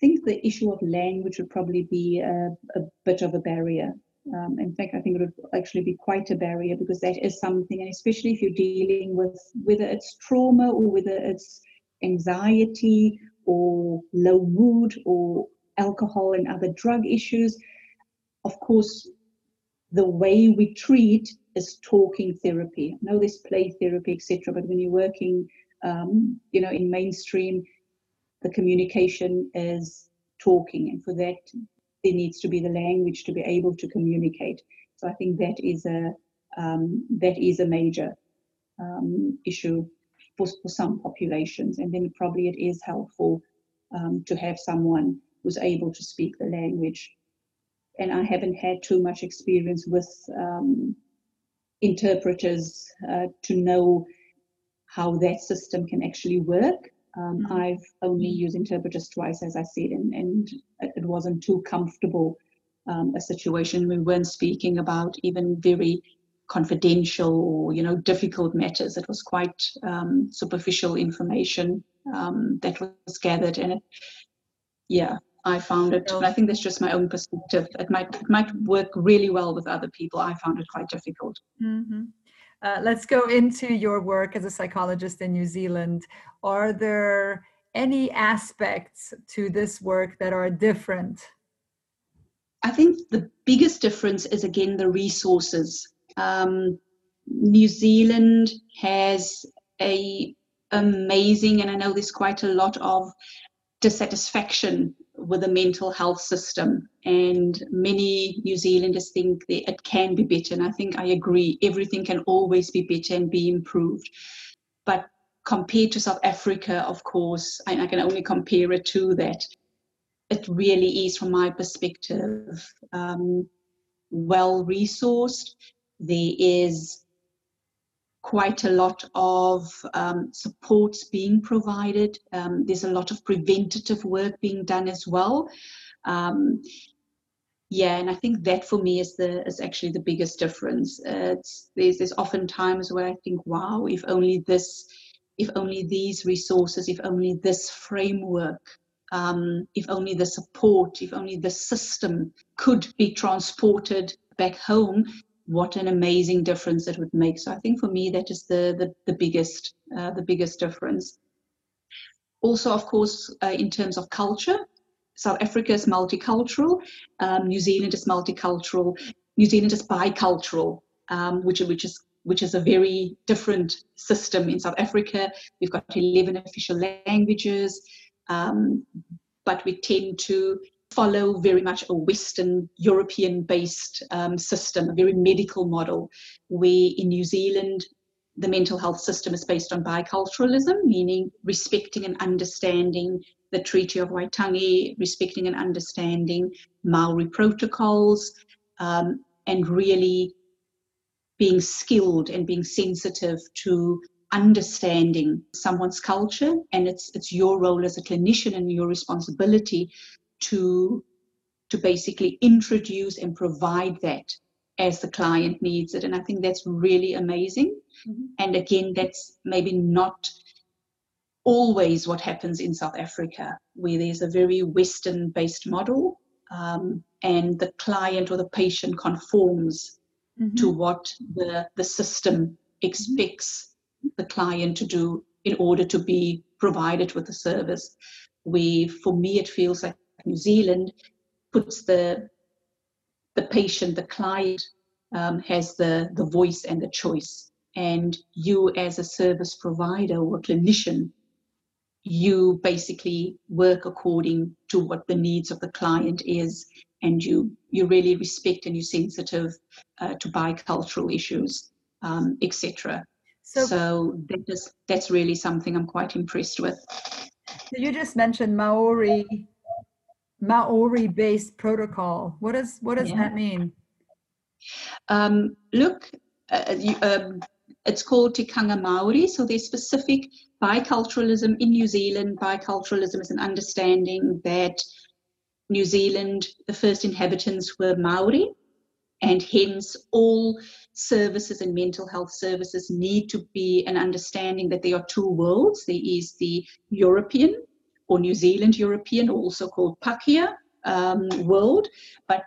think the issue of language would probably be a, a bit of a barrier um, in fact, I think it would actually be quite a barrier because that is something, and especially if you're dealing with whether it's trauma or whether it's anxiety or low mood or alcohol and other drug issues, of course, the way we treat is talking therapy. I know there's play therapy, etc., but when you're working, um, you know, in mainstream, the communication is talking, and for that, there needs to be the language to be able to communicate. So I think that is a um, that is a major um, issue for, for some populations, and then probably it is helpful um, to have someone who's able to speak the language. And I haven't had too much experience with um, interpreters uh, to know how that system can actually work. Um, mm-hmm. I've only used interpreters twice, as I said, and, and it wasn't too comfortable um, a situation. We weren't speaking about even very confidential or you know difficult matters. It was quite um, superficial information um, that was gathered, and it, yeah, I found it. I think that's just my own perspective. It might it might work really well with other people. I found it quite difficult. Mm-hmm. Uh, let's go into your work as a psychologist in New Zealand. Are there any aspects to this work that are different? I think the biggest difference is again the resources. Um, New Zealand has a amazing, and I know there's quite a lot of dissatisfaction with a mental health system. And many New Zealanders think that it can be better. And I think I agree, everything can always be better and be improved. But compared to South Africa, of course, I, can only compare it to that. It really is, from my perspective, um, well resourced. There is quite a lot of um, supports being provided. Um, there's a lot of preventative work being done as well. Um, yeah, and I think that for me is the is actually the biggest difference. Uh, there's there's often times where I think, wow, if only this, if only these resources, if only this framework, um, if only the support, if only the system could be transported back home, what an amazing difference it would make. So I think for me that is the the, the biggest uh, the biggest difference. Also, of course, uh, in terms of culture, South Africa is multicultural, um, New Zealand is multicultural, New Zealand is bicultural, um, which which is which is a very different system in South Africa. We've got 11 official languages, um, but we tend to follow very much a Western European based um, system, a very medical model, where in New Zealand, the mental health system is based on biculturalism, meaning respecting and understanding the Treaty of Waitangi, respecting and understanding Maori protocols, um, and really being skilled and being sensitive to understanding someone's culture and it's it's your role as a clinician and your responsibility to to basically introduce and provide that as the client needs it and i think that's really amazing mm-hmm. and again that's maybe not always what happens in south africa where there's a very western based model um, and the client or the patient conforms mm-hmm. to what the the system expects the client to do in order to be provided with the service. We, for me, it feels like New Zealand puts the the patient, the client, um, has the the voice and the choice, and you as a service provider or clinician, you basically work according to what the needs of the client is, and you you really respect and you're sensitive uh, to bicultural issues, um, etc. So, so that is, that's really something I'm quite impressed with. So you just mentioned Maori Maori based protocol. What does what does yeah. that mean? Um, look, uh, you, um, it's called Tikanga Maori. So there's specific biculturalism in New Zealand. Biculturalism is an understanding that New Zealand, the first inhabitants were Maori, and hence all services and mental health services need to be an understanding that there are two worlds. There is the European or New Zealand European, also called Pakeha um, world, but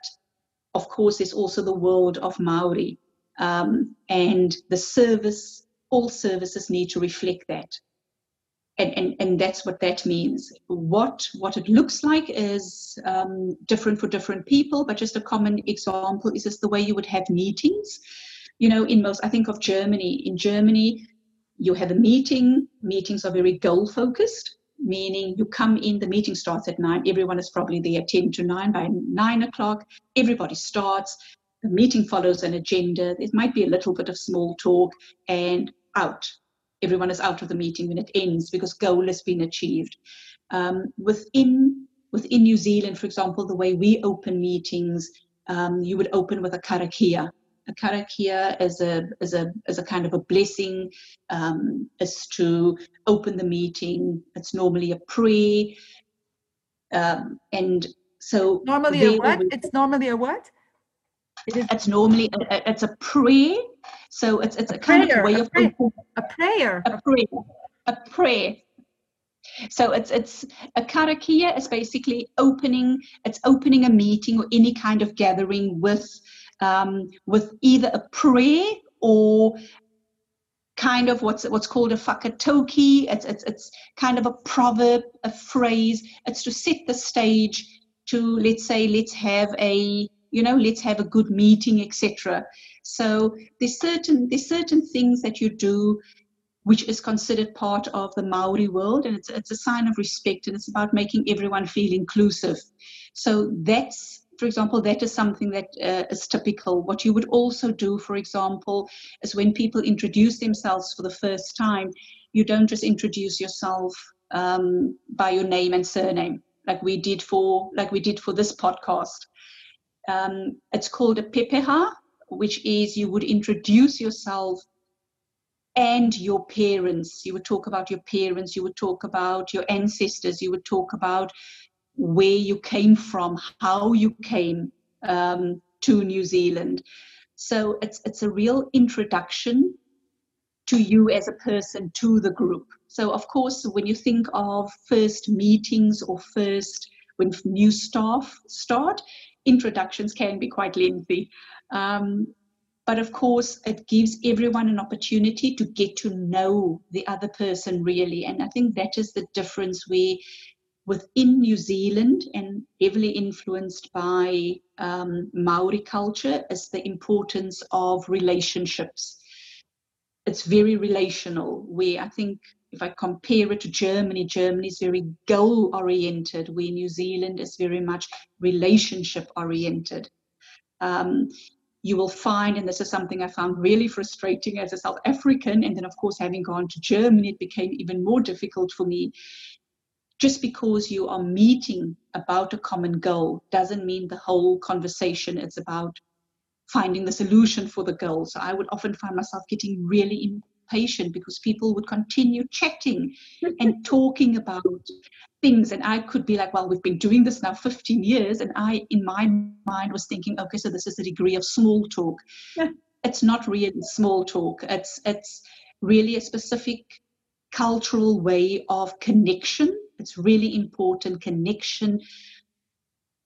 of course there's also the world of Maori. Um, and the service, all services need to reflect that. And, and, and that's what that means. What what it looks like is um, different for different people, but just a common example is just the way you would have meetings you know, in most, I think of Germany. In Germany, you have a meeting. Meetings are very goal focused, meaning you come in, the meeting starts at nine. Everyone is probably there 10 to nine. By nine o'clock, everybody starts. The meeting follows an agenda. There might be a little bit of small talk and out. Everyone is out of the meeting when it ends because goal has been achieved. Um, within within New Zealand, for example, the way we open meetings, um, you would open with a karakia, karakia as a as a as a kind of a blessing, um, is to open the meeting. It's normally a prayer, um, and so normally a what? it's normally a what? It is. It's normally a, it's a prayer. So it's it's a, a kind prayer, of way a of prayer, a prayer, a prayer, a prayer. So it's it's a karakia is basically opening. It's opening a meeting or any kind of gathering with um, with either a prayer or kind of what's what's called a whakatauki. It's, it's it's kind of a proverb, a phrase. It's to set the stage to let's say let's have a you know let's have a good meeting, etc. So there's certain there's certain things that you do which is considered part of the Maori world, and it's it's a sign of respect, and it's about making everyone feel inclusive. So that's for example, that is something that uh, is typical. What you would also do, for example, is when people introduce themselves for the first time, you don't just introduce yourself um, by your name and surname, like we did for like we did for this podcast. Um, it's called a pepeha, which is you would introduce yourself and your parents. You would talk about your parents, you would talk about your ancestors, you would talk about where you came from, how you came um, to New Zealand. So it's it's a real introduction to you as a person to the group. So of course, when you think of first meetings or first when new staff start, introductions can be quite lengthy. Um, but of course, it gives everyone an opportunity to get to know the other person really. And I think that is the difference where within New Zealand and heavily influenced by um, Maori culture is the importance of relationships. It's very relational, where I think if I compare it to Germany, Germany is very goal oriented, where New Zealand is very much relationship oriented. Um, you will find, and this is something I found really frustrating as a South African, and then of course having gone to Germany, it became even more difficult for me. Just because you are meeting about a common goal doesn't mean the whole conversation is about finding the solution for the goal. So I would often find myself getting really impatient because people would continue chatting and talking about things. And I could be like, well, we've been doing this now 15 years. And I, in my mind, was thinking, okay, so this is a degree of small talk. Yeah. It's not really small talk. It's it's really a specific cultural way of connection. It's really important connection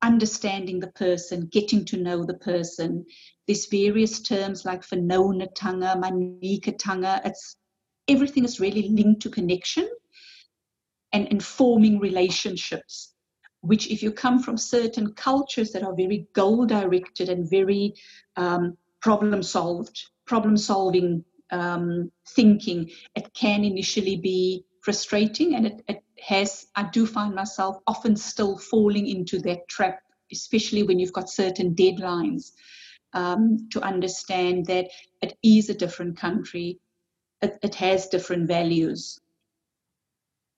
understanding the person, getting to know the person. There's various terms like Whanaungatanga, Manaakitanga. It's everything is really linked to connection and informing relationships. Which, if you come from certain cultures that are very goal directed and very um, problem solved, problem solving um, thinking, it can initially be frustrating and it, it has, I do find myself often still falling into that trap, especially when you've got certain deadlines, um, to understand that it is a different country, it, it has different values.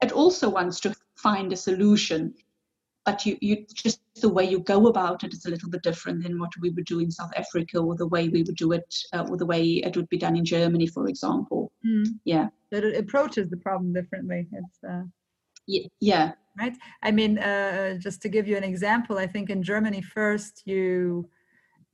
It also wants to find a solution, but you, you just the way you go about it is a little bit different than what we would do in South Africa or the way we would do it uh, or the way it would be done in Germany, for example. Mm. Yeah. That it approaches the problem differently. It's uh yeah. Right? I mean uh, just to give you an example i think in germany first you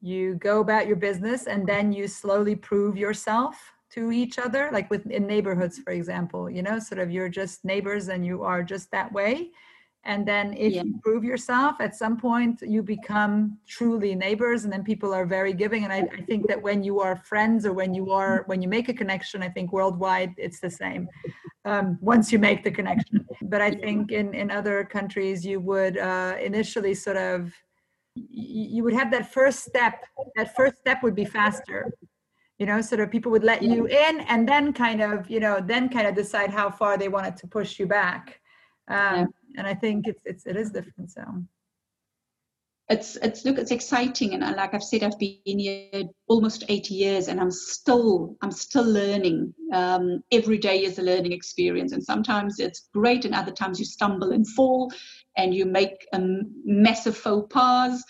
you go about your business and then you slowly prove yourself to each other like with in neighborhoods for example you know sort of you're just neighbors and you are just that way and then if yeah. you prove yourself at some point you become truly neighbors and then people are very giving. And I, I, think that when you are friends or when you are when you make a connection i think worldwide it's the same um, once you make the connection. But i think in in other countries you would uh, initially sort of you would have that first step that first step would be faster. You know sort of people would let you in and then kind of you know then kind of decide how far they wanted to push you back. Um, and I think it's it's it is different. So it's it's look it's exciting and like I've said I've been here almost eight years and I'm still I'm still learning. Um, every day is a learning experience and sometimes it's great and other times you stumble and fall and you make a massive faux pas.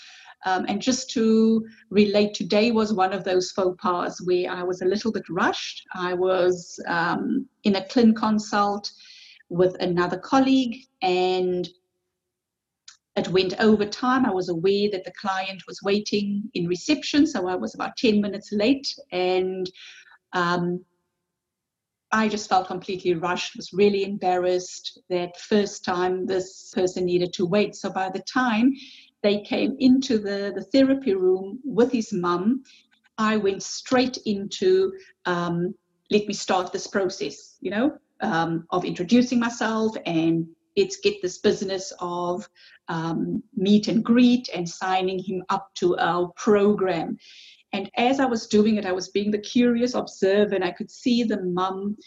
Um, and just to relate, today was one of those faux pas where I was a little bit rushed. I was um, in a clin consult with another colleague and it went over time. I was aware that the client was waiting in reception, so I was about 10 minutes late and um, I just felt completely rushed, was really embarrassed that first time this person needed to wait. So by the time they came into the, the therapy room with his mum, I went straight into um, let me start this process, you know, um, of introducing myself and let's get this business of um, meet and greet and signing him up to our program. And as I was doing it, I was being the curious observer, and I could see the mum.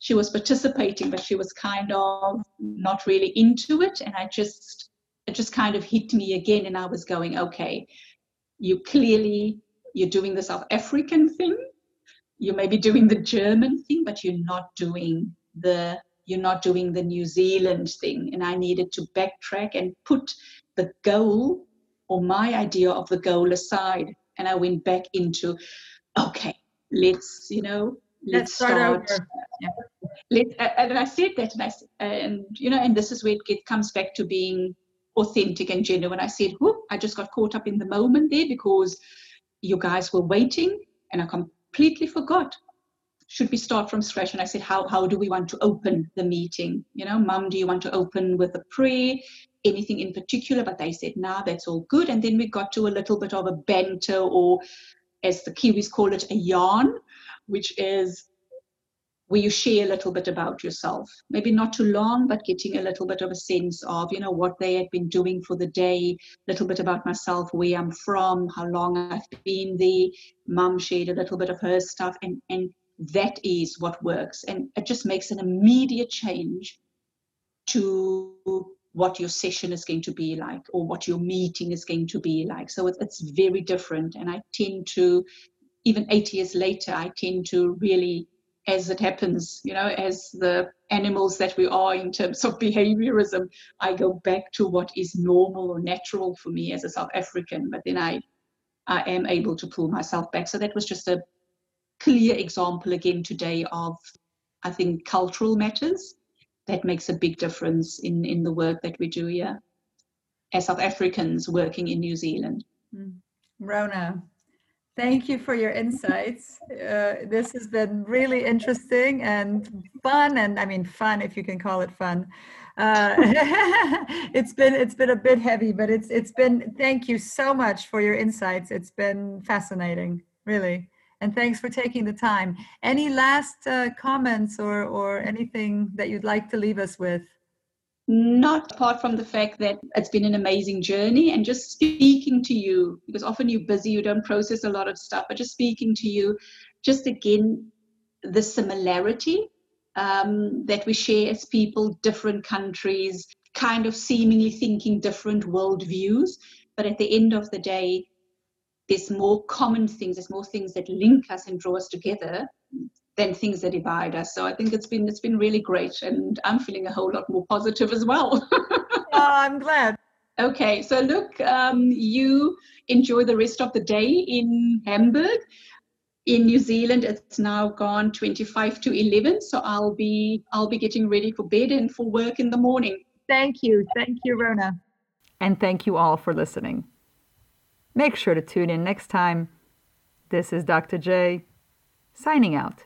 She was participating, but she was kind of not really into it. And I just, it just kind of hit me again. And I was going, okay, you clearly, you're doing the South African thing. You may be doing the German thing, but you're not doing the you're not doing the New Zealand thing. And I needed to backtrack and put the goal or my idea of the goal aside. And I went back into, okay, let's, you know, let's, let's start. start. Let, uh, and I said that, and I and you know, and this is where it comes back to being authentic and genuine. I said, whoop, I just got caught up in the moment there because you guys were waiting, and I completely forgot should we start from scratch? And I said, how, how do we want to open the meeting? You know, mum, do you want to open with a prayer? Anything in particular? But they said, nah, that's all good. And then we got to a little bit of a banter, or as the Kiwis call it, a yarn, which is where you share a little bit about yourself. Maybe not too long, but getting a little bit of a sense of, you know, what they had been doing for the day, a little bit about myself, where I'm from, how long I've been there. Mum shared a little bit of her stuff and, and that is what works. And it just makes an immediate change to what your session is going to be like or what your meeting is going to be like. So it's, very different. And I tend to, even eight years later, I tend to really, as it happens, you know, as the animals that we are in terms of behaviorism, I go back to what is normal or natural for me as a South African. But then I, I am able to pull myself back. So that was just a clear example again today of, I think, cultural matters that makes a big difference in, in the work that we do here as South Africans working in New Zealand. Mm. Rona, thank you for your insights. Uh, this has been really interesting and fun, and I mean fun if you can call it fun. Uh, it's been it's been a bit heavy, but it's it's been. Thank you so much for your insights. It's been fascinating, really and thanks for taking the time. Any last uh, comments or, or anything that you'd like to leave us with? Not apart from the fact that it's been an amazing journey and just speaking to you, because often you're busy, you don't process a lot of stuff, but just speaking to you, just again, the similarity um, that we share as people, different countries, kind of seemingly thinking different worldviews. But at the end of the day, there's more common things, there's more things that link us and draw us together than things that divide us. So I think it's been it's been really great, and I'm feeling a whole lot more positive as well. oh, I'm glad. Okay, so look, um, you enjoy the rest of the day in Hamburg. In New Zealand, it's now gone 25 to 11, so I'll be I'll be getting ready for bed and for work in the morning. Thank you, thank you, Rona, and thank you all for listening. Make sure to tune in next time. This is Dr. J, signing out.